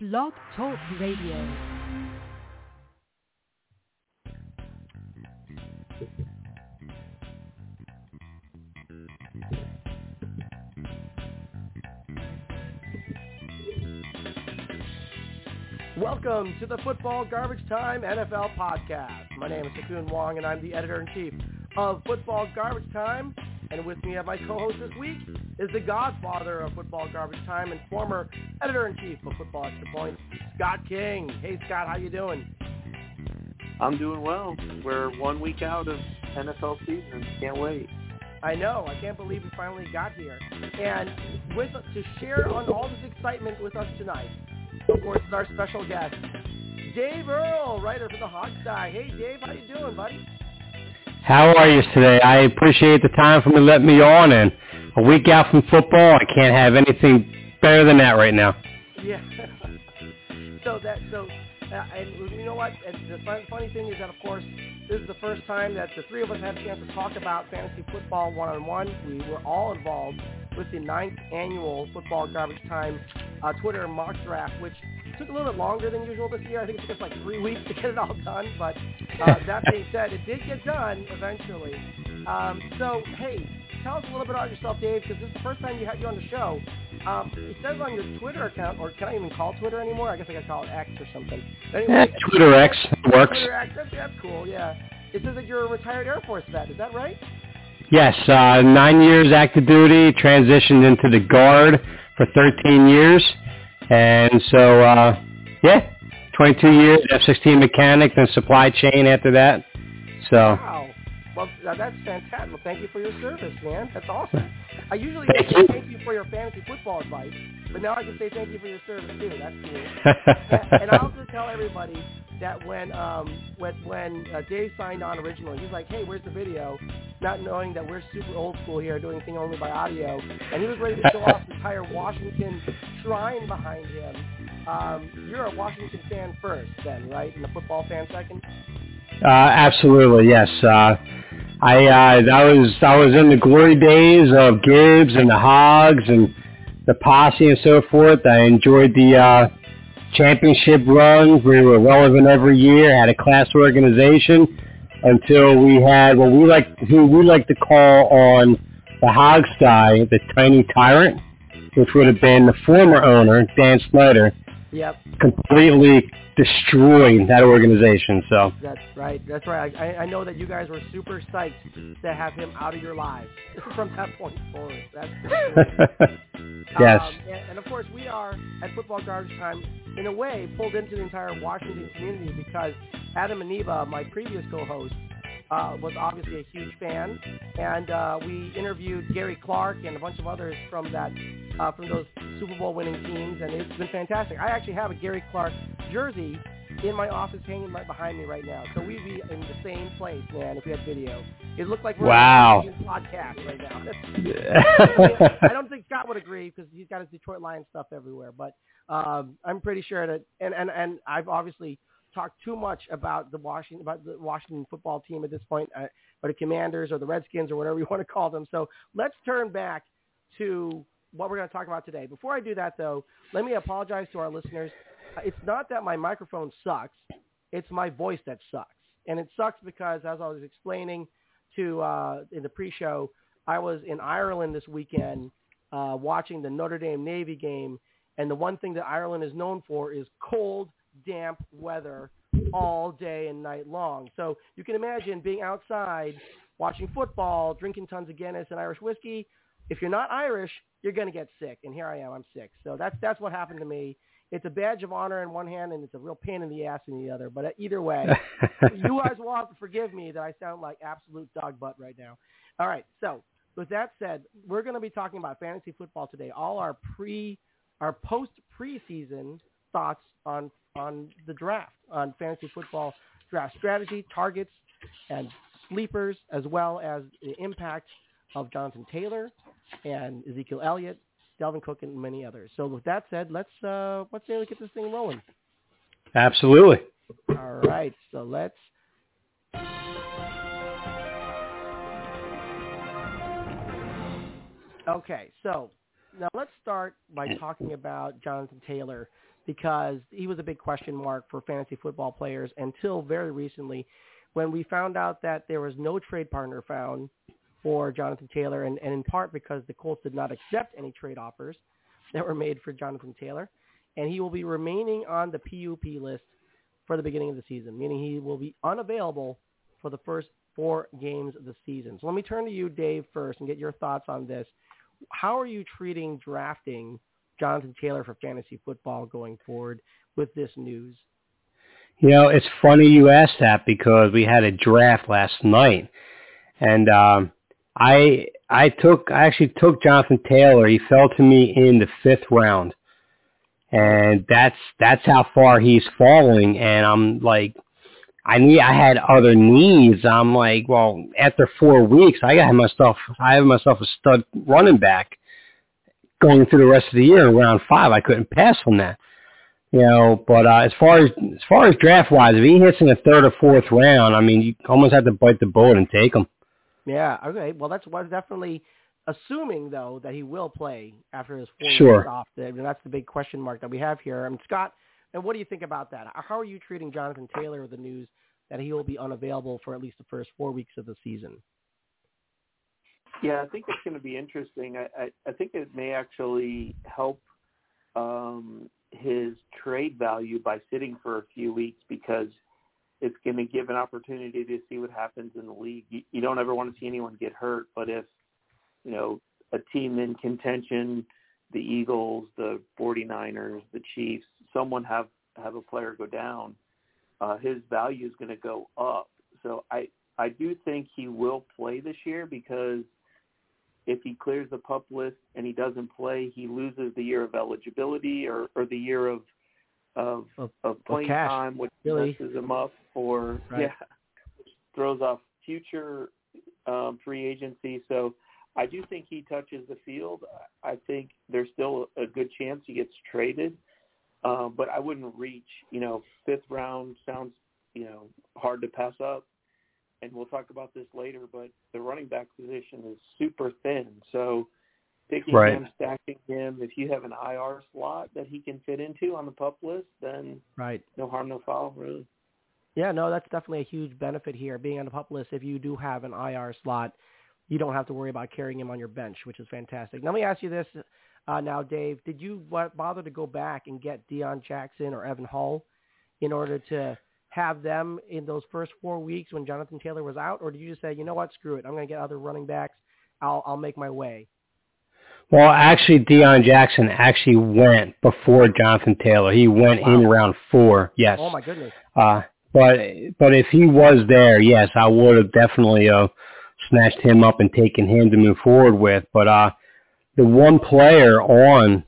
Blog Talk Radio. Welcome to the Football Garbage Time NFL Podcast. My name is Ha-Kung Wong, and I'm the editor-in-chief of Football Garbage Time. And with me, have my co-host this week is the godfather of Football Garbage Time and former editor-in-chief of Football Extra Points, Scott King. Hey, Scott, how you doing? I'm doing well. We're one week out of NFL season. Can't wait. I know. I can't believe we finally got here. And with to share on all this excitement with us tonight, of course, is our special guest, Dave Earl, writer for the Hog Sty. Hey, Dave, how you doing, buddy? How are you today? I appreciate the time for me letting me on, and a week out from football, I can't have anything better than that right now. Yeah. so that so, uh, and you know what? And the fun, funny thing is that, of course, this is the first time that the three of us had a chance to talk about fantasy football one on one. We were all involved with the ninth annual Football Garbage Time uh, Twitter mock draft, which took a little bit longer than usual this year. I think it took us like three weeks to get it all done. But uh, that being said, it did get done eventually. Um, so, hey, tell us a little bit about yourself, Dave, because this is the first time you had you on the show. Um, it says on your Twitter account, or can I even call Twitter anymore? I guess I got to call it X or something. But anyway, Twitter X works. Twitter X, that's, that's cool, yeah. It says that you're a retired Air Force vet. Is that right? Yes, uh, nine years active duty, transitioned into the Guard for 13 years, and so, uh, yeah, 22 years, F-16 mechanic, then supply chain after that. So, Wow. Well, th- that's fantastic. Well, thank you for your service, man. That's awesome. I usually Thank say you. thank you for your fantasy football advice, but now I can say thank you for your service too. That's cool. and, and I'll just tell everybody that when um, when when uh, Dave signed on originally, he's like, "Hey, where's the video?" Not knowing that we're super old school here, doing thing only by audio, and he was ready to show off the entire Washington shrine behind him. Um, you're a Washington fan first, then, right? And a football fan second. uh, absolutely, yes. Uh, I, uh, I was, I was in the glory days of Gibbs and the Hogs and the posse and so forth. I enjoyed the, uh, championship runs. We were relevant every year, had a class organization until we had what we like who we like to call on the hog sty, the tiny tyrant, which would have been the former owner, Dan Snyder, Yep. completely destroyed that organization. So That's right. That's right. I, I know that you guys were super psyched to have him out of your lives from that point forward. That's for yes. Um, and, and of course, we are at Football Garbage Time, in a way, pulled into the entire Washington community because Adam Aniba, my previous co-host, uh, was obviously a huge fan, and uh, we interviewed Gary Clark and a bunch of others from that uh, from those Super Bowl winning teams, and it's been fantastic. I actually have a Gary Clark jersey in my office hanging right behind me right now, so we'd be in the same place, man, if we had video. It looked like we're Wow. on a podcast right now. I don't think Scott would agree because he's got his Detroit Lions stuff everywhere. But um, I'm pretty sure that, and, and and I've obviously talked too much about the Washington about the Washington football team at this point, uh, or the Commanders or the Redskins or whatever you want to call them. So let's turn back to what we're going to talk about today. Before I do that, though, let me apologize to our listeners. Uh, It's not that my microphone sucks; it's my voice that sucks, and it sucks because, as I was explaining to uh, in the pre-show, I was in Ireland this weekend uh, watching the Notre Dame Navy game, and the one thing that Ireland is known for is cold, damp weather all day and night long. So you can imagine being outside watching football, drinking tons of Guinness and Irish whiskey. If you're not Irish, you're going to get sick, and here I am, I'm sick. So that's that's what happened to me. It's a badge of honor in one hand, and it's a real pain in the ass in the other. But uh, either way, you guys will have to forgive me that I sound like absolute dog butt right now. All right. So with that said, we're going to be talking about fantasy football today. All our pre, our post preseason thoughts on on the draft, on fantasy football draft strategy, targets, and sleepers, as well as the impact of Jonathan Taylor and Ezekiel Elliott, Dalvin Cook, and many others. So with that said, let's uh, let's say we get this thing rolling. Absolutely. All right. So let's Okay, so now let's start by talking about Jonathan Taylor because he was a big question mark for fantasy football players until very recently when we found out that there was no trade partner found for Jonathan Taylor, and, and in part because the Colts did not accept any trade offers that were made for Jonathan Taylor. And he will be remaining on the PUP list for the beginning of the season, meaning he will be unavailable for the first four games of the season. So let me turn to you, Dave, first and get your thoughts on this. How are you treating drafting Jonathan Taylor for fantasy football going forward with this news? You know, it's funny you asked that because we had a draft last night, and um, I I took I actually took Jonathan Taylor. He fell to me in the fifth round, and that's that's how far he's falling. And I'm like, I need I had other needs. I'm like, well, after four weeks, I got myself I have myself a stud running back going through the rest of the year in round five. I couldn't pass from that. You know, but uh, as far as as far as draft wise, if he hits in the third or fourth round, I mean, you almost have to bite the bullet and take him. Yeah. Okay. Well, that's was definitely assuming though that he will play after his four sure. weeks off. And that's the big question mark that we have here. I mean, Scott, and what do you think about that? How are you treating Jonathan Taylor with the news that he will be unavailable for at least the first four weeks of the season? Yeah, I think it's going to be interesting. I, I, I think it may actually help um, his trade value by sitting for a few weeks because it's going to give an opportunity to see what happens in the league. You, you don't ever want to see anyone get hurt, but if you know a team in contention, the Eagles, the 49ers, the Chiefs, someone have have a player go down, uh, his value is going to go up. So I I do think he will play this year because if he clears the pup list and he doesn't play, he loses the year of eligibility or, or the year of of of, of playing time, which really? messes him up, or right. yeah, throws off future um, free agency. So I do think he touches the field. I think there's still a good chance he gets traded, um, but I wouldn't reach. You know, fifth round sounds you know hard to pass up and we'll talk about this later, but the running back position is super thin. So picking right. him, stacking him, if you have an IR slot that he can fit into on the pup list, then right. no harm, no foul, really. Yeah, no, that's definitely a huge benefit here. Being on the pup list, if you do have an IR slot, you don't have to worry about carrying him on your bench, which is fantastic. Let me ask you this uh, now, Dave. Did you bother to go back and get Deon Jackson or Evan Hull in order to – have them in those first four weeks when Jonathan Taylor was out, or did you just say, you know what, screw it, I'm going to get other running backs, I'll I'll make my way? Well, actually, Deon Jackson actually went before Jonathan Taylor. He went wow. in round four. Yes. Oh my goodness. Uh, but but if he was there, yes, I would have definitely uh, snatched him up and taken him to move forward with. But uh, the one player on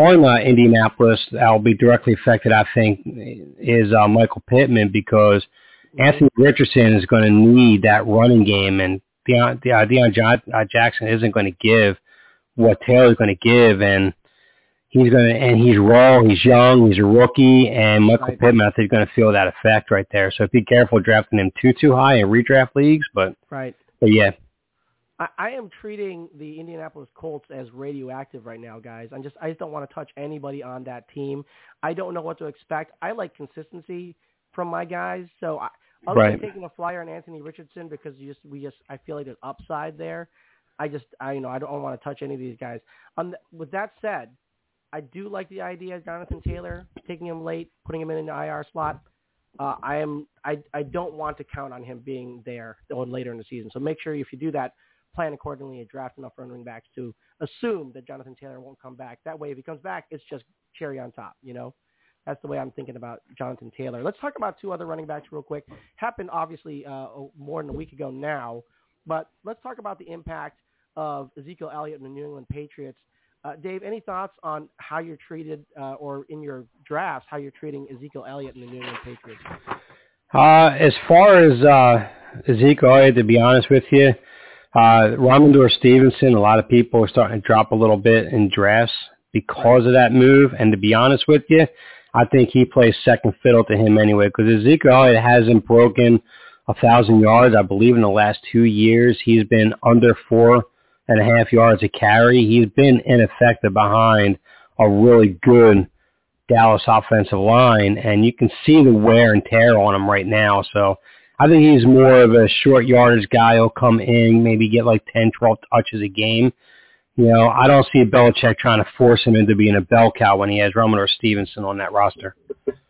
on uh, Indianapolis that will be directly affected, I think, is uh, Michael Pittman because Anthony Richardson is going to need that running game, and Deon, Deon, Deon John, uh, Jackson isn't going to give what Taylor's going to give, and he's going to, and he's raw, he's young, he's a rookie, and Michael right. Pittman, I think, is going to feel that effect right there. So be careful drafting him too too high in redraft leagues, but right, but yeah, I, I am treating the Indianapolis Colts as radioactive right now, guys. I'm just I just don't want to touch anybody on that team. I don't know what to expect. I like consistency from my guys, so I, other right. than taking a flyer on Anthony Richardson because you just we just I feel like there's upside there. I just I you know I don't want to touch any of these guys. Um, with that said, I do like the idea of Jonathan Taylor taking him late, putting him in an IR slot. Uh, I am I I don't want to count on him being there later in the season. So make sure if you do that, plan accordingly and draft enough running backs to assume that Jonathan Taylor won't come back. That way, if he comes back, it's just cherry on top. You know, that's the way I'm thinking about Jonathan Taylor. Let's talk about two other running backs real quick. Happened obviously uh, more than a week ago now, but let's talk about the impact of Ezekiel Elliott and the New England Patriots. Uh, Dave, any thoughts on how you're treated, uh, or in your drafts, how you're treating Ezekiel Elliott and the New England Patriots? Uh, as far as uh, Ezekiel Elliott, to be honest with you, uh, Rhamondre Stevenson, a lot of people are starting to drop a little bit in drafts because of that move. And to be honest with you, I think he plays second fiddle to him anyway because Ezekiel Elliott hasn't broken a thousand yards, I believe, in the last two years. He's been under four and a half yards a carry. He's been ineffective behind a really good Dallas offensive line, and you can see the wear and tear on him right now. So I think he's more of a short yardage guy. He'll come in, maybe get like 10, 12 touches a game. You know, I don't see Belichick trying to force him into being a bell cow when he has Rhamondre Stevenson on that roster.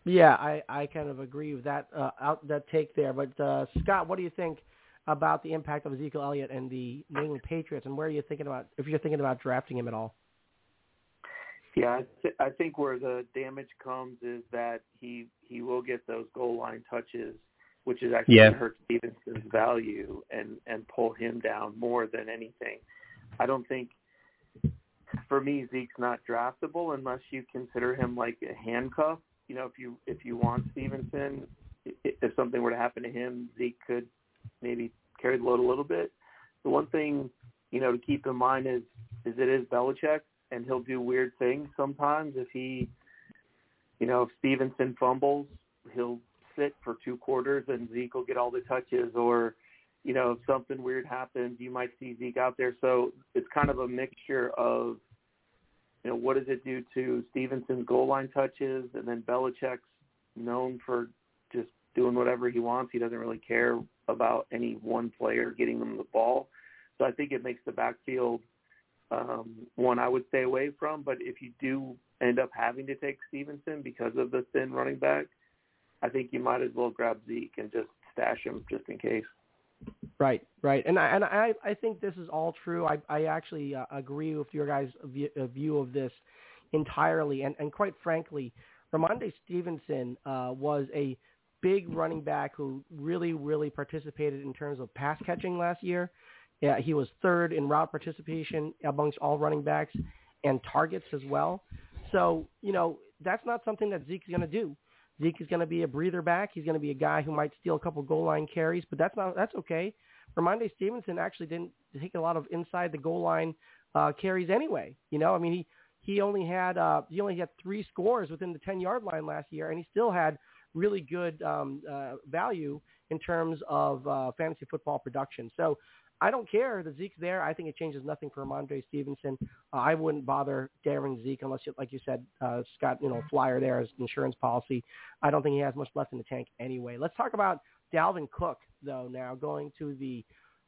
Yeah, I, I kind of agree with that uh, out that take there. But uh, Scott, what do you think about the impact of Ezekiel Elliott and the New England Patriots, and where are you thinking about if you're thinking about drafting him at all? Yeah, I, th- I think where the damage comes is that he he will get those goal line touches, which is actually yeah. going to hurt Stevenson's value and and pull him down more than anything. I don't think for me Zeke's not draftable unless you consider him like a handcuff. You know, if you if you want Stevenson, if something were to happen to him, Zeke could maybe carry the load a little bit. The one thing you know to keep in mind is is it is Belichick and he'll do weird things sometimes. If he, you know, if Stevenson fumbles, he'll sit for two quarters and Zeke will get all the touches. Or, you know, if something weird happens, you might see Zeke out there. So it's kind of a mixture of, you know, what does it do to Stevenson's goal line touches, and then Belichick's known for just doing whatever he wants. He doesn't really care about any one player getting them the ball. So I think it makes the backfield um, one I would stay away from. But if you do end up having to take Stevenson because of the thin running back, I think you might as well grab Zeke and just stash him just in case. Right, right, and I and I I think this is all true. I I actually uh, agree with your guys' view, uh, view of this entirely, and and quite frankly, Rhamondre Stevenson uh, was a big running back who really really participated in terms of pass catching last year. Yeah, he was third in route participation amongst all running backs and targets as well. So, you know, that's not something that Zeke's going to do. Zeke is going to be a breather back. He's going to be a guy who might steal a couple goal line carries, but that's not that's okay. Rhamondre Stevenson actually didn't take a lot of inside the goal line uh, carries anyway. You know, I mean he he only had uh, he only had three scores within the ten yard line last year, and he still had really good um, uh, value in terms of uh, fantasy football production. So I don't care that Zeke's there. I think it changes nothing for Rhamondre Stevenson. Uh, I wouldn't bother daring Zeke unless, you, like you said, uh, Scott, you know, flyer there as insurance policy. I don't think he has much left in the tank anyway. Let's talk about Dalvin Cook, though, now going to the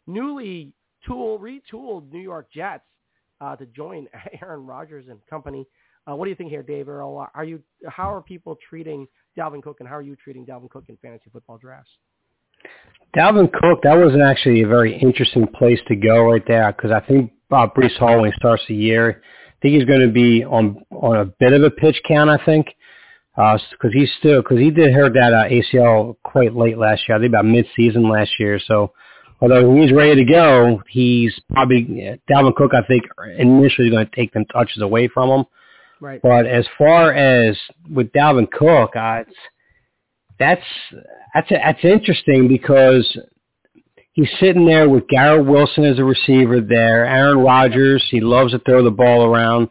newly tool, retooled New York Jets uh, to join Aaron Rodgers and company. Uh, what do you think here, Dave Earl? Are you, how are people treating Dalvin Cook, and how are you treating Dalvin Cook in fantasy football drafts? Dalvin Cook, that was actually a very interesting place to go right there because I think Bob Breece Hall, when he starts the year, I think he's going to be on on a bit of a pitch count. I think because uh, he's still because he did hurt that uh, ACL quite late last year. I think about mid-season last year. So although he's ready to go, he's probably Dalvin Cook. I think initially going to take them touches away from him. Right. But as far as with Dalvin Cook, uh, it's that's that's that's interesting because he's sitting there with Garrett Wilson as a receiver there. Aaron Rodgers, he loves to throw the ball around.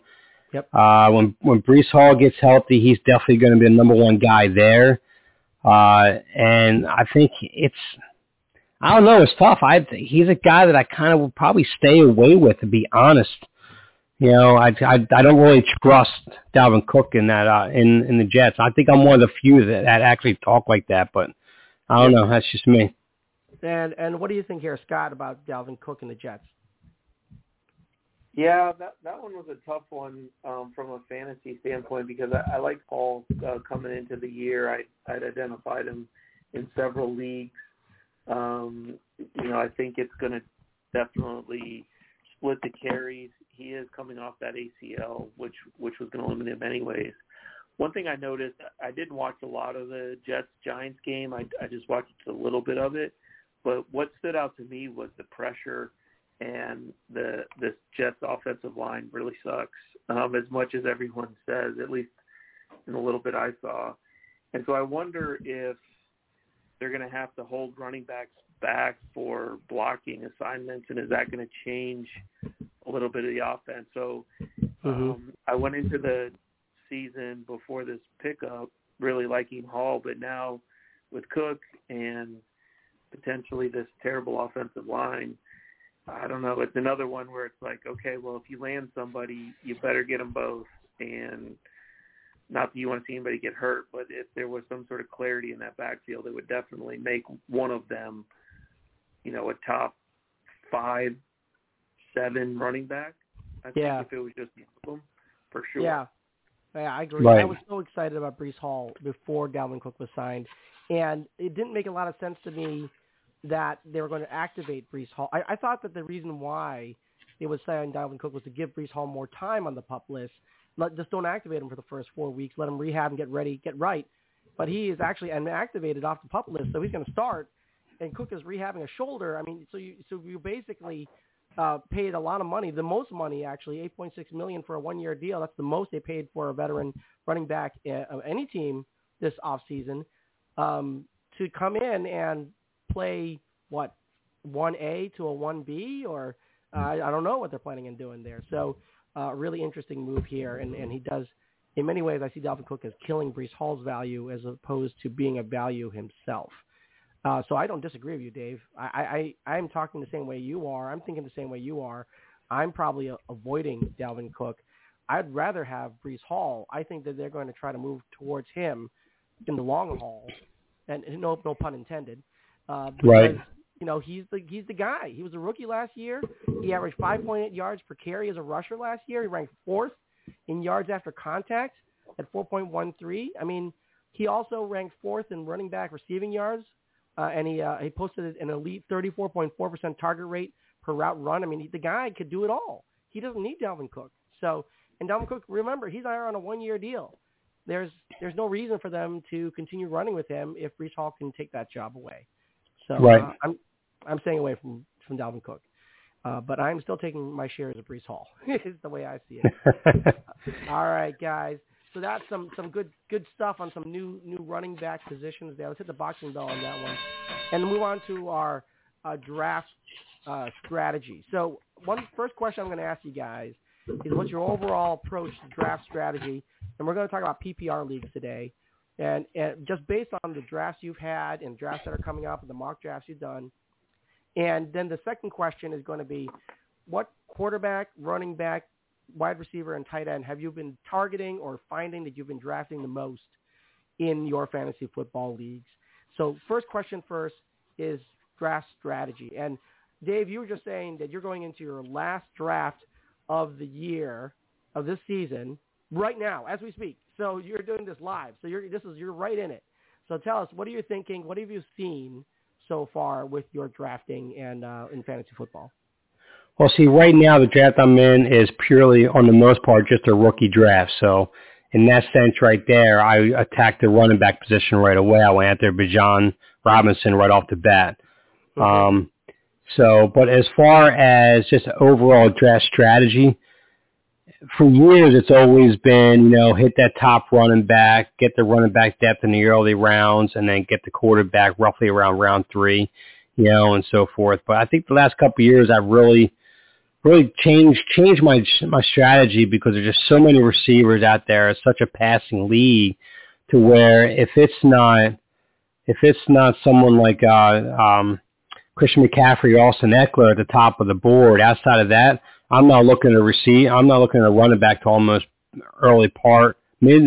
Yep. Uh, when when Breece Hall gets healthy, he's definitely going to be the number one guy there. Uh, and I think it's I don't know, it's tough. I he's a guy that I kind of will probably stay away with, to be honest. You know, I, I I don't really trust Dalvin Cook in that uh, in in the Jets. I think I'm one of the few that, that actually talk like that, but I don't know. That's just me. And and what do you think here, Scott, about Dalvin Cook and the Jets? Yeah, that that one was a tough one um, from a fantasy standpoint because I, I like Paul uh, coming into the year. I I'd identified him in several leagues. Um, you know, I think it's going to definitely split the carries he is coming off that ACL, which which was going to limit him anyways. One thing I noticed, I didn't watch a lot of the Jets Giants game. I I just watched a little bit of it, but what stood out to me was the pressure and the this Jets offensive line really sucks. Um, as much as everyone says, at least in a little bit I saw. And so I wonder if they're going to have to hold running backs back for blocking assignments, and is that going to change a little bit of the offense. So mm-hmm. um, I went into the season before this pickup really liking Hall, but now with Cook and potentially this terrible offensive line, I don't know. It's another one where it's like, okay, well, if you land somebody, you better get them both. And not that you want to see anybody get hurt, but if there was some sort of clarity in that backfield, it would definitely make one of them, you know, a top five, seven running back. I yeah. think if it was just one of them, for sure. Yeah. Yeah, I agree. Right. I was so excited about Breece Hall before Dalvin Cook was signed, and it didn't make a lot of sense to me that they were going to activate Breece Hall. I, I thought that the reason why they would sign Dalvin Cook was to give Breece Hall more time on the pup list. Let, just don't activate him for the first four weeks. Let him rehab and get ready, get right. But he is actually activated off the pup list, so he's going to start. And Cook is rehabbing a shoulder. I mean, so you so you basically uh, paid a lot of money, the most money actually, 8.6 million for a one-year deal. That's the most they paid for a veteran running back uh, of any team this offseason um, to come in and play what 1A to a 1B or uh, I don't know what they're planning on doing there. So uh, really interesting move here, and, and he does. In many ways, I see Dalvin Cook as killing Breece Hall's value as opposed to being a value himself. Uh, so I don't disagree with you, Dave. I, I, I'm talking the same way you are. I'm thinking the same way you are. I'm probably a, avoiding Dalvin Cook. I'd rather have Breece Hall. I think that they're going to try to move towards him in the long haul, and no, no pun intended. Uh, because, right. You know, he's the he's the guy. He was a rookie last year. He averaged 5.8 yards per carry as a rusher last year. He ranked fourth in yards after contact at 4.13. I mean, he also ranked fourth in running back receiving yards uh, and he uh, he posted an elite 34.4% target rate per route run. I mean, he, the guy could do it all. He doesn't need Dalvin Cook. So, and Dalvin Cook, remember, he's on a one-year deal. There's there's no reason for them to continue running with him if Breece Hall can take that job away. So right. uh, I'm I'm staying away from from Dalvin Cook. Uh, but I'm still taking my shares of Breece Hall. is the way I see it. All right, guys. So that's some some good good stuff on some new new running back positions there. Let's hit the boxing bell on that one, and move on to our uh, draft uh, strategy. So one first question I'm going to ask you guys is what's your overall approach to draft strategy? And we're going to talk about PPR leagues today, and, and just based on the drafts you've had and drafts that are coming up and the mock drafts you've done. And then the second question is going to be what quarterback, running back, wide receiver and tight end have you been targeting or finding that you've been drafting the most in your fantasy football leagues? So first question first is draft strategy. And Dave, you were just saying that you're going into your last draft of the year of this season right now as we speak. So you're doing this live. So you're this is you're right in it. So tell us, what are you thinking? What have you seen so far with your drafting and uh, in fantasy football? Well, see, right now the draft I'm in is purely, on the most part, just a rookie draft. So in that sense right there, I attacked the running back position right away. I went after Bijan Robinson right off the bat. Mm-hmm. Um, so, but as far as just overall draft strategy, for years it's always been, you know, hit that top running back, get the running back depth in the early rounds, and then get the quarterback roughly around round three, you know, and so forth. But I think the last couple of years I've really really change change my my strategy because there's just so many receivers out there. It's such a passing league to where if it's not if it's not someone like uh, um, Christian McCaffrey or Austin Ekeler at the top of the board, outside of that, I'm not looking to receive. I'm not looking to run it back to almost early part, mid,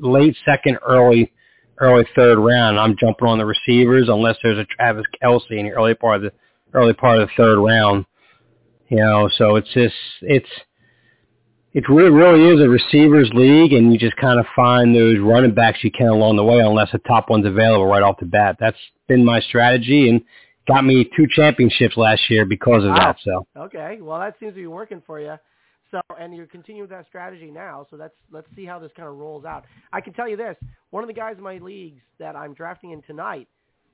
late second, early, early third round. I'm jumping on the receivers unless there's a Travis Kelce in the early part of the early part of the third round. You know, so it's just it's it really really is a receivers league, and you just kind of find those running backs you can along the way, unless the top one's available right off the bat. That's been my strategy, and got me two championships last year because of wow. that. So okay, well that seems to be working for you. So and you're continuing that strategy now. So let's let's see how this kind of rolls out. I can tell you this: one of the guys in my leagues that I'm drafting in tonight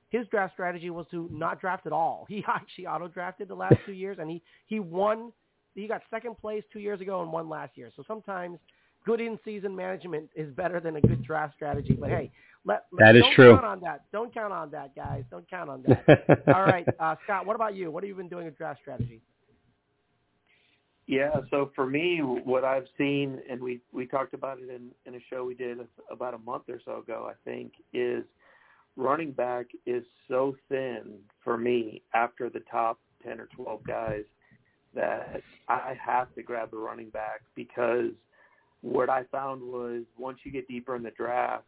his draft strategy was to not draft at all. He actually auto drafted the last two years, and he he won. He got second place two years ago and won last year. So sometimes good in-season management is better than a good draft strategy. But hey, let, that is don't true. Count on that. Don't count on that, guys. Don't count on that. all right, uh, Scott. What about you? What have you been doing with draft strategy? Yeah, so for me, what I've seen, and we we talked about it in in a show we did about a month or so ago, I think, is running back is so thin for me after the top 10 or 12 guys that I have to grab the running back because what I found was once you get deeper in the draft,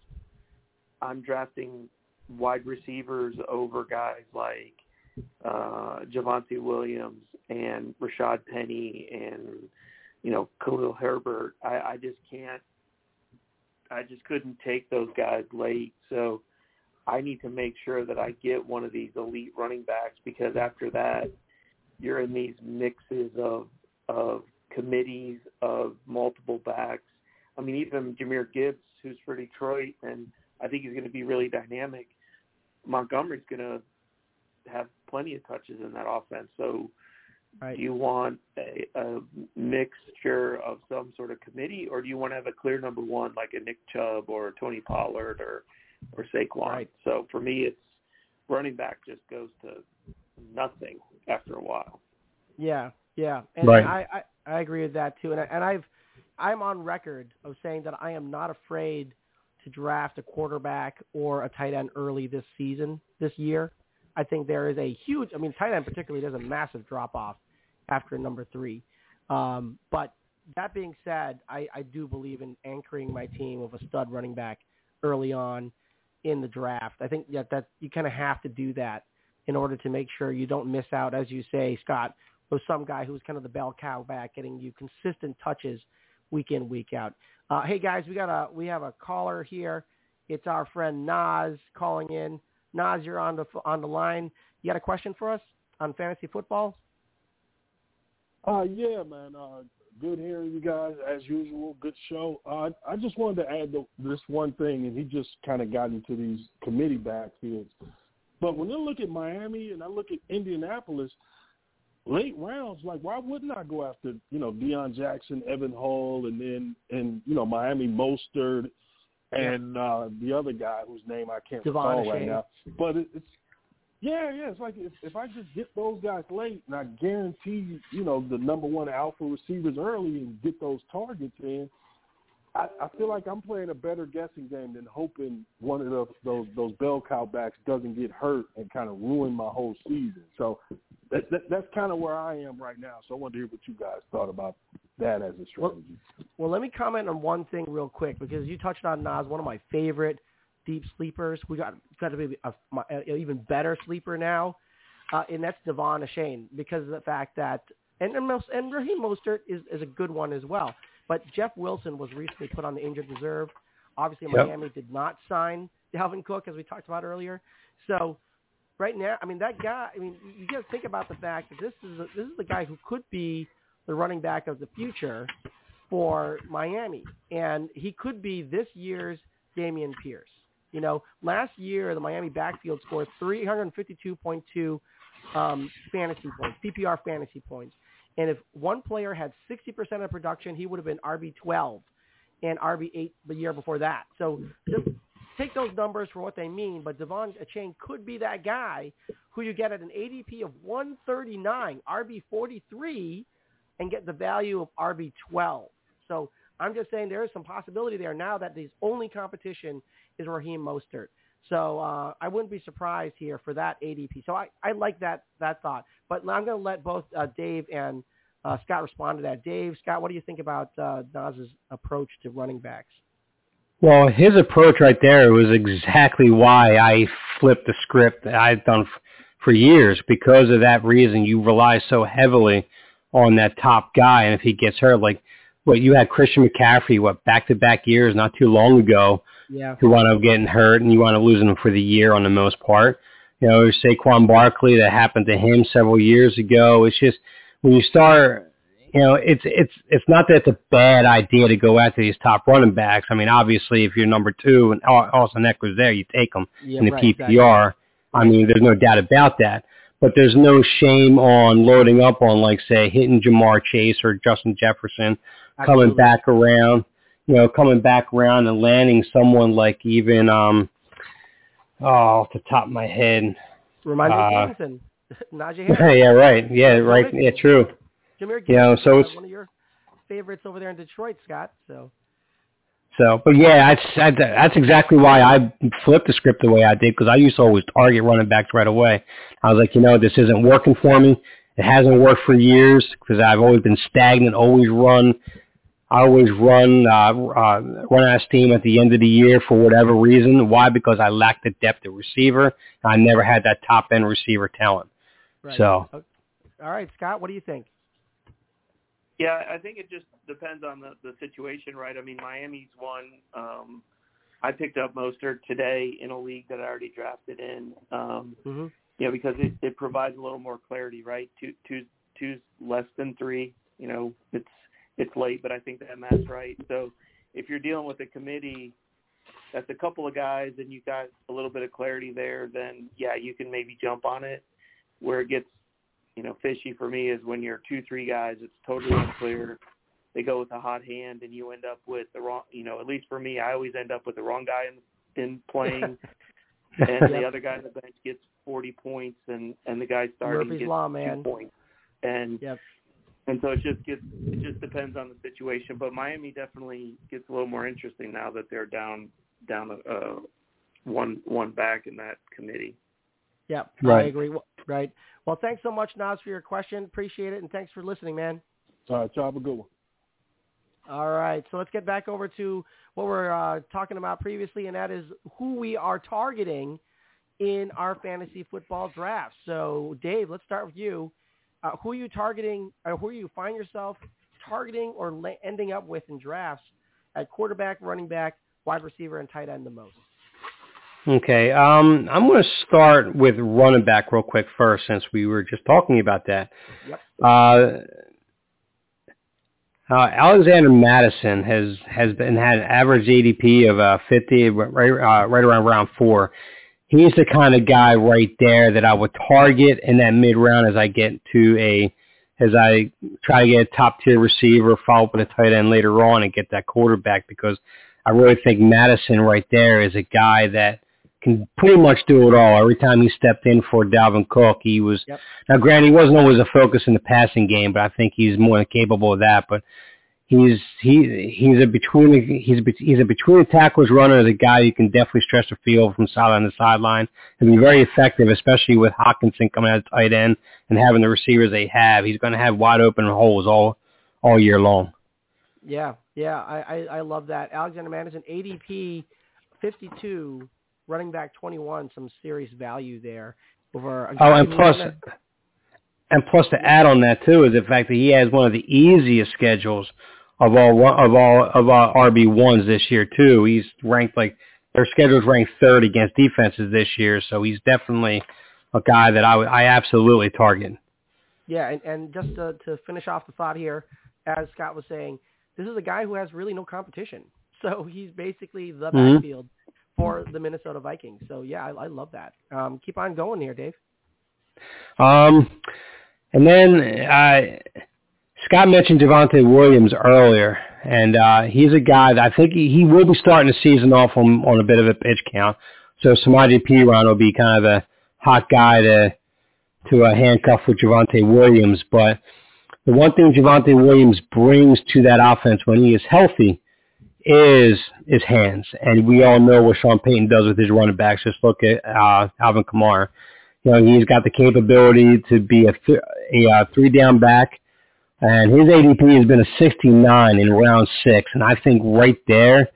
I'm drafting wide receivers over guys like uh Javonte Williams and Rashaad Penny and you know Khalil Herbert. I, I just can't. I just couldn't take those guys late. So I need to make sure that I get one of these elite running backs because after that, you're in these mixes of of committees of multiple backs. I mean, even Jahmyr Gibbs, who's for Detroit, and I think he's going to be really dynamic. Montgomery's going to have plenty of touches in that offense. So Right. do you want a, a mixture of some sort of committee, or do you want to have a clear number one like a Nick Chubb or a Tony Pollard or or Saquon? Right. So for me, it's running back just goes to nothing after a while. Yeah, yeah, and Right. I, I I agree with that too. And I, and I've I'm on record of saying that I am not afraid to draft a quarterback or a tight end early this season, this year. I think there is a huge. I mean, tight end particularly, there's a massive drop off after number three. Um, but that being said, I, I do believe in anchoring my team with a stud running back early on in the draft. I think that that you kind of have to do that in order to make sure you don't miss out, as you say, Scott, with some guy who's kind of the bell cow back, getting you consistent touches week in, week out. Uh, hey guys, we got a we have a caller here. It's our friend Nas calling in. Nas, you're on the on the line. You got a question for us on fantasy football? Uh, yeah, man. Uh, good hearing you guys as usual. Good show. Uh, I just wanted to add the, this one thing, and he just kind of got into these committee backfields. But when I look at Miami and I look at Indianapolis, late rounds, like why wouldn't I go after you know Deon Jackson, Evan Hull, and then and you know Miami Mostert and uh, the other guy whose name I can't Devon recall right now. But it, it's yeah, yeah. It's like if, if I just get those guys late and I guarantee, you know, the number one alpha receivers early and get those targets in, I, I feel like I'm playing a better guessing game than hoping one of those those, those bell cow backs doesn't get hurt and kind of ruin my whole season. So that, that, that's kind of where I am right now. So I wanted to hear what you guys thought about that as a strategy. Well, let me comment on one thing real quick because you touched on Nas, one of my favorite deep sleepers. We got got to be a, even better sleeper now, uh, and that's Devon Achane because of the fact that and and Raheem Mostert is is a good one as well. But Jeff Wilson was recently put on the injured reserve. Obviously, Yep. Miami did not sign Dalvin Cook as we talked about earlier. So right now, I mean that guy. I mean, you got to think about the fact that this is a, this is the guy who could be the running back of the future for Miami, and he could be this year's Dameon Pierce. You know, last year the Miami backfield scored 352.2 um, fantasy points, PPR fantasy points, and if one player had 60% of production, he would have been RB 12 and RB 8 the year before that. So just take those numbers for what they mean, but Devon Achane could be that guy who you get at an ADP of 139, RB 43, and get the value of RB 12. So I'm just saying there is some possibility there now that the only competition is Raheem Mostert. So uh, I wouldn't be surprised here for that ADP. So I, I like that that thought. But I'm going to let both uh, Dave and uh, Scott respond to that. Dave, Scott, what do you think about uh, Nas's approach to running backs? Well, his approach right there was exactly why I flipped the script that I've done f- for years. Because of that reason, you rely so heavily on that top guy, and if he gets hurt, like what you had Christian McCaffrey, what back-to-back years not too long ago, Yeah. who wound up getting hurt, and you wound up losing him for the year on the most part. You know, Saquon Barkley that happened to him several years ago. It's just when you start, you know, it's it's it's not that it's a bad idea to go after these top running backs. I mean, obviously, if you're number two and Au- Austin Ekeler's there, you take them Yeah, in the right, PPR. I mean, there's no doubt about that. But there's no shame on loading up on, like, say, hitting Ja'Marr Chase or Justin Jefferson, coming back around, you know, coming back around and landing someone like even, um, oh, off the top of my head. Reminds me Uh, of Stevenson, Najee Harris, yeah, right. Yeah, right. Yeah, true. Jahmyr you know, so it's- one of your favorites over there in Detroit, Scott. So So, but yeah, that's, that's exactly why I flipped the script the way I did because I used to always target running backs right away. I was like, you know, this isn't working for me. It hasn't worked for years because I've always been stagnant, always run I always run uh, uh, run out of steam at the end of the year for whatever reason. Why? Because I lack the depth of receiver. I never had that top end receiver talent. Right. So, all right, Scott, what do you think? Yeah, I think it just depends on the the situation, right? I mean, Miami's one. Um, I picked up Mostert today in a league that I already drafted in. Um, mm-hmm. You know, because it, it provides a little more clarity, right? Two, two, two's less than three. You know, it's it's late, but I think that math's right. So if you're dealing with a committee that's a couple of guys and you got a little bit of clarity there, then yeah, you can maybe jump on it. Where it gets, you know, fishy for me is when you're two, three guys, it's totally unclear. They go with a hot hand and you end up with the wrong, you know, at least for me, I always end up with the wrong guy in, in playing and the other guy on the bench gets 40 points and, and the guy starting Murphy's gets Law, two man. points. And Yep. And so it just gets it just depends on the situation. But Miami definitely gets a little more interesting now that they're down down uh, one one back in that committee. Yeah, I agree. Well, Right. Well, thanks so much, Nas, for your question. Appreciate it, and thanks for listening, man. All right, y'all have a good one. All right, so let's get back over to what we're uh, talking about previously, and that is who we are targeting in our fantasy football draft. So, Dave, let's start with you. Uh, who are you targeting, or who you find yourself targeting or la- ending up with in drafts at quarterback, running back, wide receiver, and tight end the most? Okay, um, I'm going to start with running back real quick first, since we were just talking about that. Yep. Uh, uh, Alexander Mattison has has been had an average ADP of uh, 50, right uh, right around round four. He's the kind of guy right there that I would target in that mid round as I get to a as I try to get a top tier receiver, follow up with a tight end later on, and get that quarterback because I really think Mattison right there is a guy that can pretty much do it all. Every time he stepped in for Dalvin Cook, he was Yep. now granted he wasn't always a focus in the passing game, but I think he's more than capable of that. But he's he he's a between he's a, he's a between the tackles runner as a guy you can definitely stretch the field from sideline to sideline and be very effective, especially with Hockenson coming out of tight end and having the receivers they have. He's going to have wide open holes all all year long. Yeah, yeah, I, I, I love that. Alexander Mattison, ADP 52, running back 21, some serious value there over a Oh, and plus, had and plus to add on that too is the fact that he has one of the easiest schedules of all of all of RB ones this year too. He's ranked like their schedule's ranked third against defenses this year, so he's definitely a guy that I would I absolutely target. Yeah, and, and just to, to finish off the thought here, as Scott was saying, this is a guy who has really no competition. So he's basically the Mhm. backfield for the Minnesota Vikings. So yeah, I, I love that. Um, keep on going here, Dave. Um, and then uh, Scott mentioned Javonte Williams earlier, and uh, he's a guy that I think he, he will be starting the season off on, on a bit of a pitch count. So some IDP will be kind of a hot guy to to uh, handcuff with Javonte Williams. But the one thing Javonte Williams brings to that offense when he is healthy is his hands, and we all know what Sean Payton does with his running backs. Just look at uh, Alvin Kamara. You know, he's got the capability to be a, th- a uh, three down back, and his ADP has been a 69 in round six. And I think right there,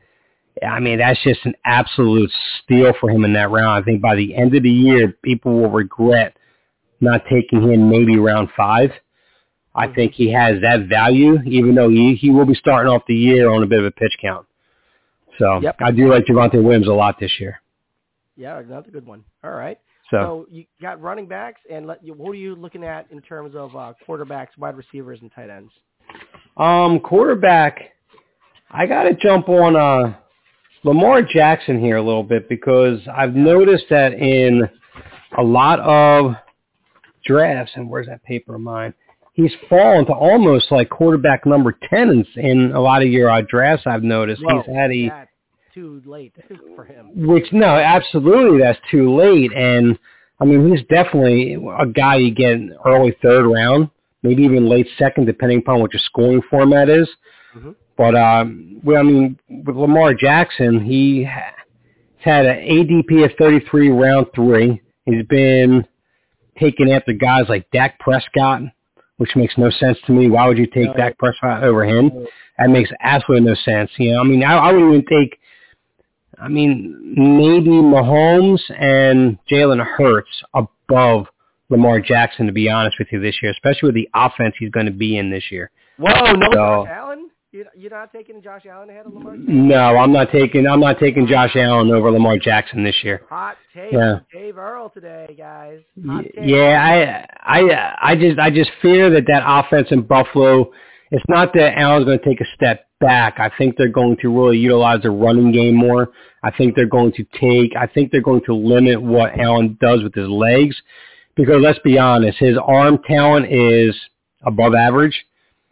I mean, that's just an absolute steal for him in that round. I think by the end of the year, people will regret not taking him maybe round five. I mm-hmm. think he has that value, even though he, he will be starting off the year on a bit of a pitch count. So Yep. I do like Javonte Williams a lot this year. Yeah, another good one. All right. So, So you got running backs, and let what are you looking at in terms of uh, quarterbacks, wide receivers, and tight ends? um, quarterback, I got to jump on uh, Lamar Jackson here a little bit because I've noticed that in a lot of drafts, and where's that paper of mine? He's fallen to almost like quarterback number 10 in, in a lot of your uh, drafts I've noticed. Whoa, He's had a, too late for him. which no, absolutely that's too late. And I mean, he's definitely a guy you get early third round, maybe even late second, depending upon what your scoring format is. Mhm. But um, well, I mean, with Lamar Jackson, he had an ADP of 33 round three. He's been taken after guys like Dak Prescott, which makes no sense to me. Why would you take No. Dak Prescott over him? That makes absolutely no sense. You know, I mean, I, I wouldn't even take. I mean, maybe Mahomes and Jalen Hurts above Lamar Jackson, to be honest with you, this year, especially with the offense he's going to be in this year. Whoa, no So- Josh Allen? You- You're not taking Josh Allen ahead of Lamar Jackson? No, I'm not taking. I'm not taking Josh Allen over Lamar Jackson this year. Hot take, Yeah. Dave Earl today, guys. Hot take. Yeah, I, I, I just, I just fear that that offense in Buffalo. It's not that Allen's going to take a step back. I think they're going to really utilize the running game more. I think they're going to take. I think they're going to limit what Allen does with his legs, because let's be honest, his arm talent is above average.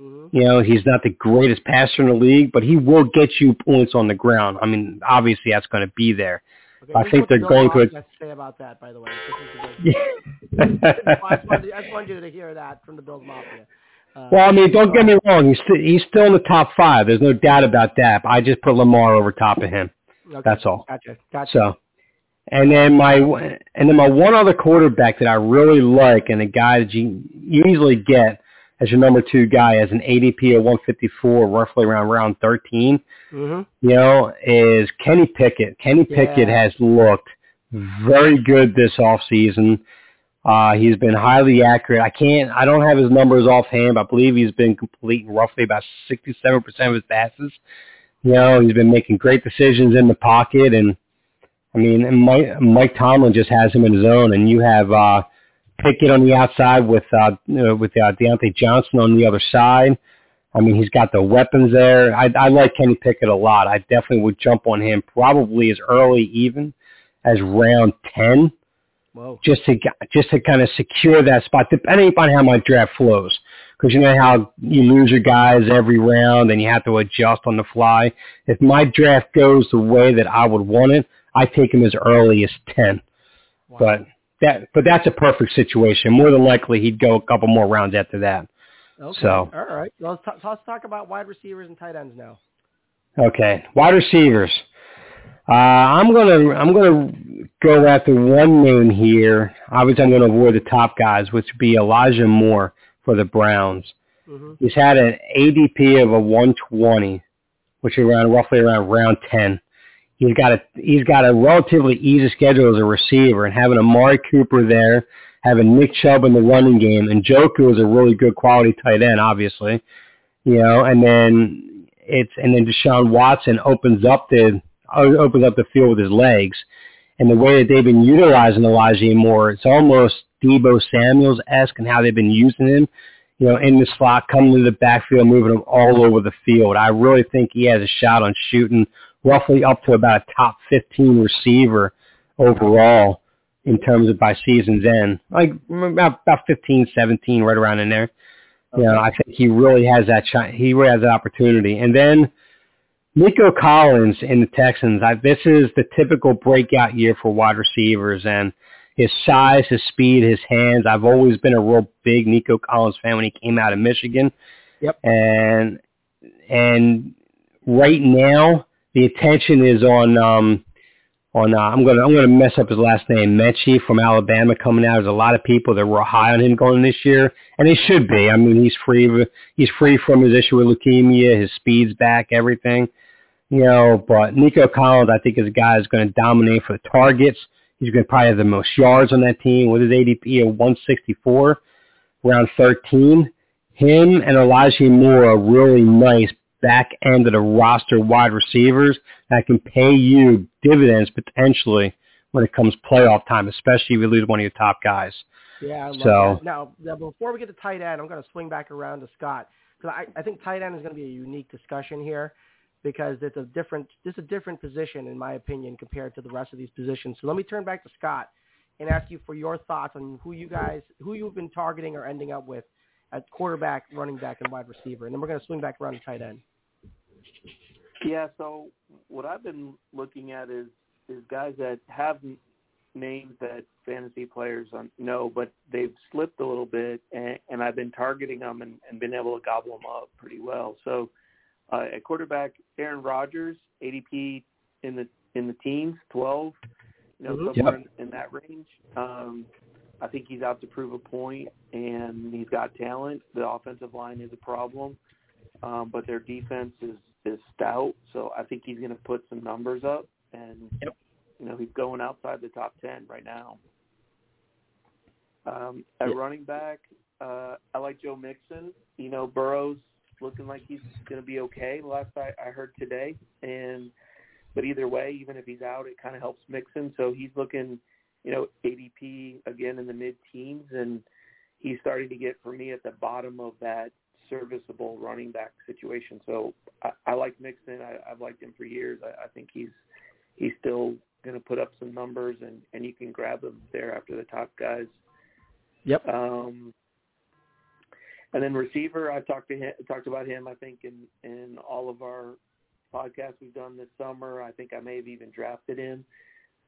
Mhm. You know, he's not the greatest passer in the league, but he will get you points on the ground. I mean, obviously that's going to be there. Okay, I think they're going to- to say about that, by the way. This is the Bill- I, just wanted, I just wanted you to hear that from the Bills Mafia. Uh, Well, I mean, don't get me wrong. He's st- he's still in the top five. There's no doubt about that. But I just put Lamar over top of him. okay, That's all. Gotcha, gotcha. So, and then my and then my one other quarterback that I really like, and a guy that you easily get as your number two guy as an ADP of 154, roughly around round 13. hmm You know, is Kenny Pickett. Kenny Pickett Yeah. has looked very good this off season. Uh, he's been highly accurate. I can't, I don't have his numbers offhand, but I believe he's been completing roughly about 67% of his passes. You know, he's been making great decisions in the pocket, and I mean, and Mike, Mike Tomlin just has him in his own, and you have uh, Pickens on the outside with uh, with uh, Diontae Johnson on the other side. I mean, he's got the weapons there. I, I like Kenny Pickett a lot. I definitely would jump on him probably as early even as round ten Whoa. just to just to kind of secure that spot, depending upon how my draft flows. Because you know how you lose your guys every round and you have to adjust on the fly. If my draft goes the way that I would want it, I take him as early as ten. Wow. But that but that's a perfect situation. More than likely, he'd go a couple more rounds after that. Okay. So- all right. Well, let's, let's talk about wide receivers and tight ends now. Okay, wide receivers. Uh, I'm gonna I'm gonna go after one name here. Obviously, I'm gonna avoid the top guys, which would be Elijah Moore for the Browns. hmm He's had an ADP of a 120, which is around roughly around round 10. He's got a he's got a relatively easy schedule as a receiver, and having Amari Cooper there, having Nick Chubb in the running game, and Njoku is a really good quality tight end, obviously. You know, and then it's and then Deshaun Watson opens up the opens up the field with his legs, and the way that they've been utilizing Elijah Moore, it's almost Deebo Samuel's esque and how they've been using him you know, in the slot, coming to the backfield, moving him all over the field. I really think he has a shot on shooting roughly up to about a top 15 receiver overall in terms of by season's end. Like about, about 15, 17, right around in there. You know, I think he really has that shot. He really has that opportunity. And then Nico Collins in the Texans. I, this is the typical breakout year for wide receivers, and his size, his speed, his hands. I've always been a real big Nico Collins fan when he came out of Michigan. Yep. And and right now the attention is on um on uh, I'm gonna I'm gonna mess up his last name Metchie from Alabama coming out. There's a lot of people that were high on him going this year, and they should be. I mean, he's free he's free from his issue with leukemia. His speed's back, everything. You know, but Nico Collins, I think, is a guy who's going to dominate for the targets. He's going to probably have the most yards on that team with his ADP of 164, round 13. Him and Elijah Moore are really nice back end of the roster wide receivers that can pay you dividends potentially when it comes playoff time, especially if you lose one of your top guys. Yeah, I love So- that. Now, now, before we get to tight end, I'm going to swing back around to Scott because I, I think tight end is going to be a unique discussion here because it's a different it's a different position in my opinion compared to the rest of these positions. So let me turn back to Scott and ask you for your thoughts on who you guys who you've been targeting or ending up with at quarterback, running back, and wide receiver, and then we're going to swing back around to tight end. Yeah, so what I've been looking at is is guys that have names that fantasy players know, but they've slipped a little bit, and, and I've been targeting them and, and been able to gobble them up pretty well. So uh, at quarterback, Aaron Rodgers, ADP in the in the teens, twelve, you know, Mhm. somewhere in, in that range. Um, I think he's out to prove a point, and he's got talent. The offensive line is a problem, um, but their defense is is stout. So I think he's going to put some numbers up, and yep. you know he's going outside the top ten right now. Um, at yeah. running back, uh, I like Joe Mixon. You know, Burrow's looking like he's going to be okay. Last I, I heard today, and but either way, even if he's out, it kind of helps Mixon. So he's looking, you know, ADP again in the mid-teens, and he's starting to get for me at the bottom of that serviceable running back situation. So I, I like Mixon. I, I've liked him for years. I, I think he's he's still going to put up some numbers, and and you can grab him there after the top guys. Yep. Um, and then receiver, I've talked to him, talked about him. I think in in all of our podcasts we've done this summer. I think I may have even drafted him.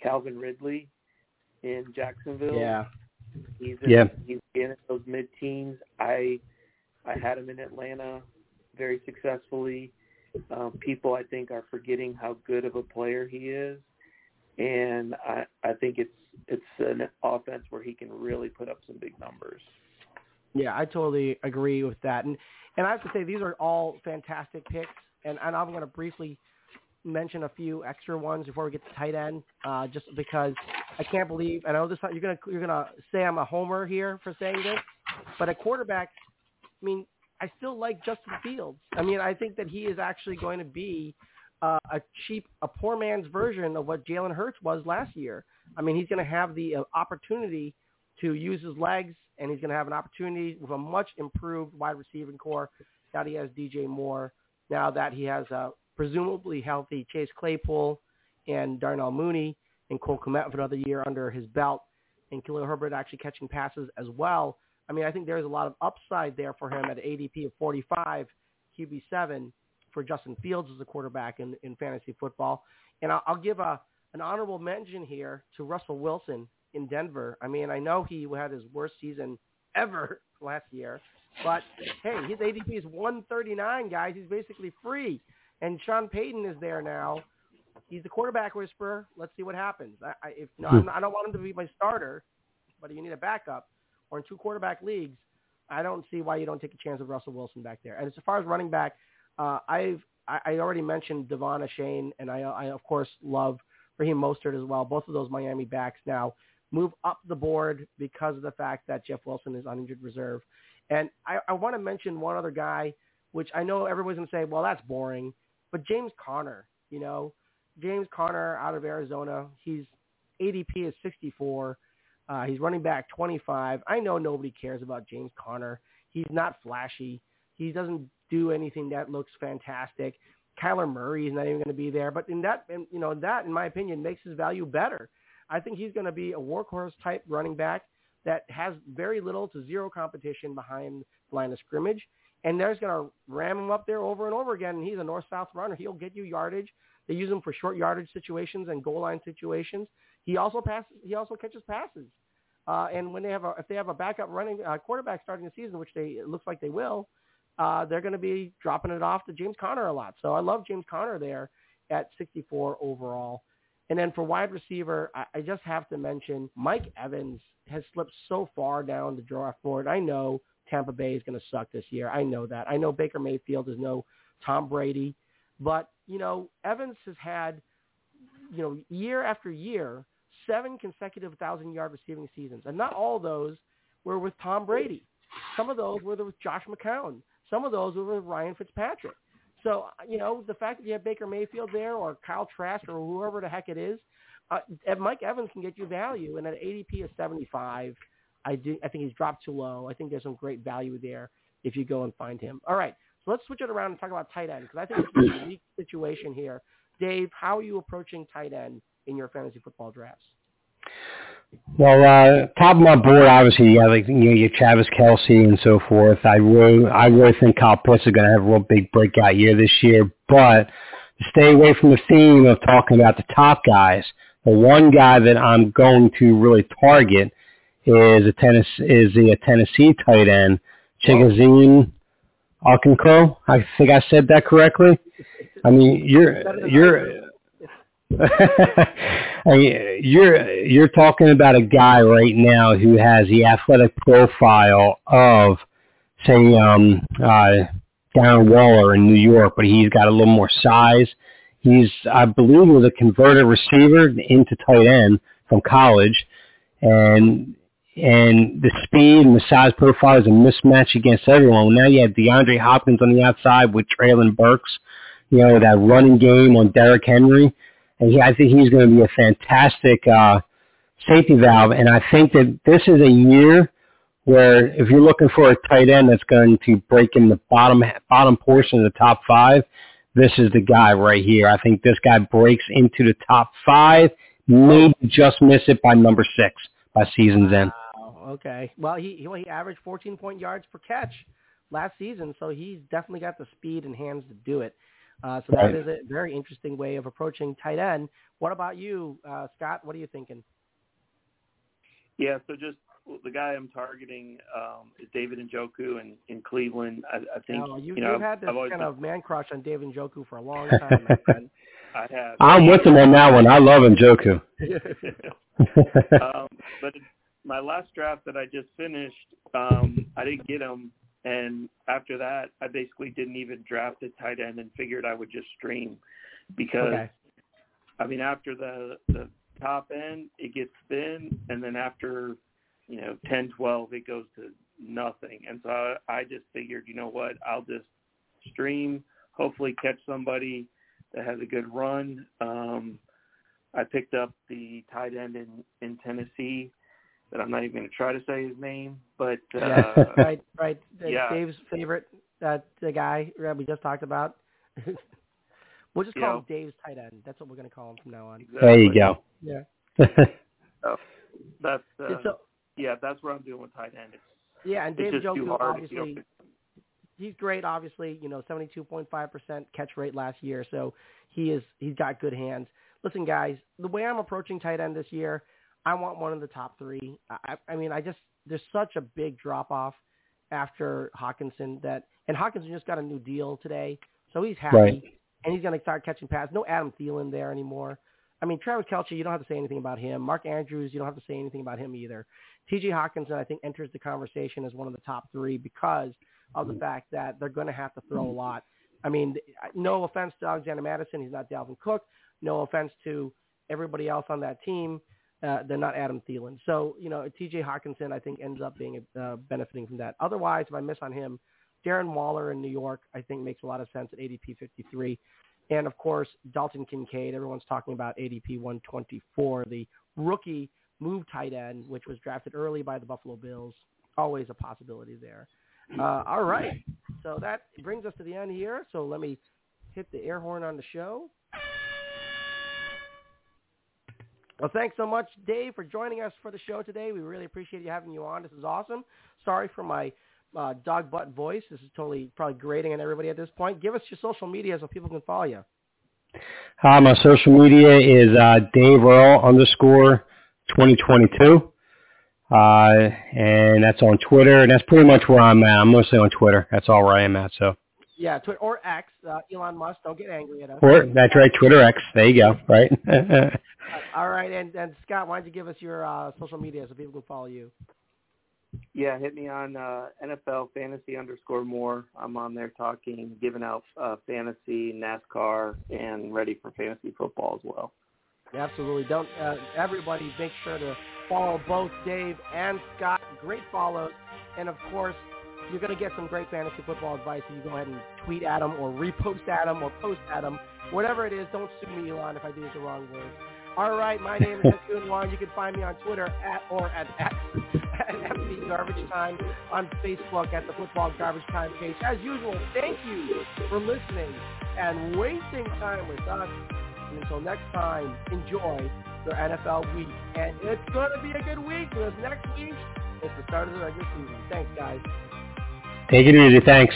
Calvin Ridley in Jacksonville. Yeah. He's in, yeah. he's in those mid teens. I I had him in Atlanta very successfully. Um, people I think are forgetting how good of a player he is, and I I think it's it's an offense where he can really put up some big numbers. Yeah, I totally agree with that, and and I have to say these are all fantastic picks, and and I'm going to briefly mention a few extra ones before we get to tight end, uh, just because I can't believe. And I know this you're gonna you're gonna say I'm a homer here for saying this, but a quarterback I mean, I still like Justin Fields. I mean, I think that he is actually going to be uh, a cheap, a poor man's version of what Jalen Hurts was last year. I mean, he's going to have the uh, opportunity to use his legs, and he's going to have an opportunity with a much improved wide receiving core. Now that he has DJ Moore, now that he has a presumably healthy Chase Claypool and Darnell Mooney and Cole Kmet for another year under his belt, and Khalil Herbert actually catching passes as well. I mean, I think there's a lot of upside there for him at ADP of 45, QB7 for Justin Fields as a quarterback in, in fantasy football. And I'll, I'll give a an honorable mention here to Russell Wilson in Denver. I mean, I know he had his worst season ever last year, but hey, his ADP is 139, guys. He's basically free. And Sean Payton is there now. He's the quarterback whisperer. Let's see what happens. I, I, if no, I'm, I don't want him to be my starter, but you need a backup or in two quarterback leagues, I don't see why you don't take a chance with Russell Wilson back there. And as far as running back, uh, I've I, I already mentioned De'Von Achane, and I, I of course love Raheem Mostert as well. Both of those Miami backs now move up the board because of the fact that Jeff Wilson is on injured reserve. And I, I want to mention one other guy, which I know everyone's going to say, well, that's boring, but James Conner, you know, James Conner out of Arizona, he's ADP is 64. Uh, he's running back 25. I know nobody cares about James Conner. He's not flashy. He doesn't do anything that looks fantastic. Kyler Murray is not even going to be there. But in that, you know, that in my opinion makes his value better. I think he's going to be a workhorse type running back that has very little to zero competition behind the line of scrimmage. And they're going to ram him up there over and over again. And he's a north-south runner. He'll get you yardage. They use him for short yardage situations and goal line situations. He also passes. He also catches passes. Uh, and when they have a, if they have a backup running uh, quarterback starting the season, which they it looks like they will, uh, they're going to be dropping it off to James Conner a lot. So I love James Conner there at 64 overall. And then for wide receiver, I, I just have to mention Mike Evans has slipped so far down the draft board. I know Tampa Bay is going to suck this year. I know that. I know Baker Mayfield is no Tom Brady, but you know Evans has had you know year after year seven consecutive 1,000-yard receiving seasons. And not all those were with Tom Brady. Some of those were with Josh McCown. Some of those were with Ryan Fitzpatrick. So, you know, the fact that you have Baker Mayfield there or Kyle Trask or whoever the heck it is, uh, Mike Evans can get you value. And at ADP of 75, I, do, I think he's dropped too low. I think there's some great value there if you go and find him. All right, so let's switch it around and talk about tight end because I think it's a unique situation here. Dave, how are you approaching tight end in your fantasy football drafts? Well, uh, top of my board, obviously, you have like you know, your Travis Kelce and so forth. I really, I really think Kyle Pitts is going to have a real big breakout year this year. But to stay away from the theme of talking about the top guys, the one guy that I'm going to really target is a tennis is the Tennessee tight end, Chigoziem Okonkwo. I think I said that correctly. I mean, you're you're I mean, you're you're talking about a guy right now who has the athletic profile of, say, um, uh, Darren Waller in New York, but he's got a little more size. He's, I believe, was a converted receiver into tight end from college, and and the speed and the size profile is a mismatch against everyone. Now you have DeAndre Hopkins on the outside with Treylon Burks, you know, that running game on Derrick Henry. And he, I think he's going to be a fantastic uh, safety valve. And I think that this is a year where if you're looking for a tight end that's going to break in the bottom bottom portion of the top five, this is the guy right here. I think this guy breaks into the top five, maybe just miss it by number six by season's end. Wow. Okay. Well, he he, well, he averaged 14 point yards per catch last season, so he's definitely got the speed and hands to do it. Uh, so Right. that is a very interesting way of approaching tight end. What about you, uh, Scott? What are you thinking? Yeah, so just the guy I'm targeting um, is David Njoku in, in Cleveland. I, I think Now, you, you know you've had this I've kind been- of man crush on David Njoku for a long time. I have. I'm with him on that one. I love Njoku. um, but my last draft that I just finished, um, I didn't get him, and after that, I basically didn't even draft a tight end and figured I would just stream because okay. I mean after the the top end it gets thin, and then after you know ten twelve it goes to nothing, and so I, I just figured you know what I'll just stream, hopefully catch somebody that has a good run. Um, I picked up the tight end in in Tennessee that I'm not even going to try to say his name, but uh, Yeah, right, right. Yeah. Dave's favorite, uh, the guy that we just talked about. we'll just call Yeah. him Dave's tight end. That's what we're going to call him from now on. there you go. Yeah. That's uh, It's so, yeah, that's what I'm doing with tight end. It's, yeah, and it's Dave just too Njoku, hard. you know, obviously, he's great. Obviously, you know, seventy-two point five percent catch rate last year, so he is he's got good hands. Listen, guys, the way I'm approaching tight end this year, I want one of the top three. I, I mean, I just there's such a big drop off after Hockenson that, and Hockenson just got a new deal today, so he's happy Right. and he's going to start catching passes. No Adam Thielen there anymore. I mean, Travis Kelce, you don't have to say anything about him. Mark Andrews, you don't have to say anything about him either. T.J. Hockenson, I think, enters the conversation as one of the top three because of the fact that they're going to have to throw a lot. I mean, no offense to Alexander Mattison, he's not Dalvin Cook. No offense to everybody else on that team, uh, they're not Adam Thielen. So, you know, T.J. Hockenson, I think, ends up being uh, benefiting from that. Otherwise, if I miss on him, Darren Waller in New York, I think, makes a lot of sense at ADP 53. And of course, Dalton Kincaid. Everyone's talking about ADP 124, the rookie move tight end, which was drafted early by the Buffalo Bills. Always a possibility there. Uh, all right. So that brings us to the end here. So let me hit the air horn on the show. Well, thanks so much, Dave, for joining us for the show today. We really appreciate you having you on. This is awesome. Sorry for my uh, dog butt voice. This is totally probably grating on everybody at this point. Give us your social media so people can follow you. Uh, my social media is uh, Dave Earl underscore 2022. Uh, and that's on Twitter, and that's pretty much where I'm at. I'm mostly on Twitter. That's all where I am at. So, Yeah, Twitter or X. Uh, Elon Musk, don't get angry at us. or that's right, Twitter X. There you go. Right. Uh, all right, and, and Scott, why don't you give us your uh, social media so people can follow you? Yeah, hit me on uh, NFL fantasy underscore more. I'm on there talking, giving out uh, fantasy, NASCAR, and ready for fantasy football as well. Absolutely. Don't uh, everybody make sure to follow both Dave and Scott. Great follows, and of course, you're going to get some great fantasy football advice. So you go ahead and tweet at them, or repost at them, or post at them, whatever it is. Don't sue me, Elon, if I use the wrong word. All right, my name is Ha Kung Wong. You can find me on Twitter at or at X at FB Garbage Time on Facebook at the Football Garbage Time page. As usual, thank you for listening and wasting time with us. And until next time, enjoy your NFL week. And it's going to be a good week because next week is the start of the regular season. Thanks, guys. Take it easy. Thanks.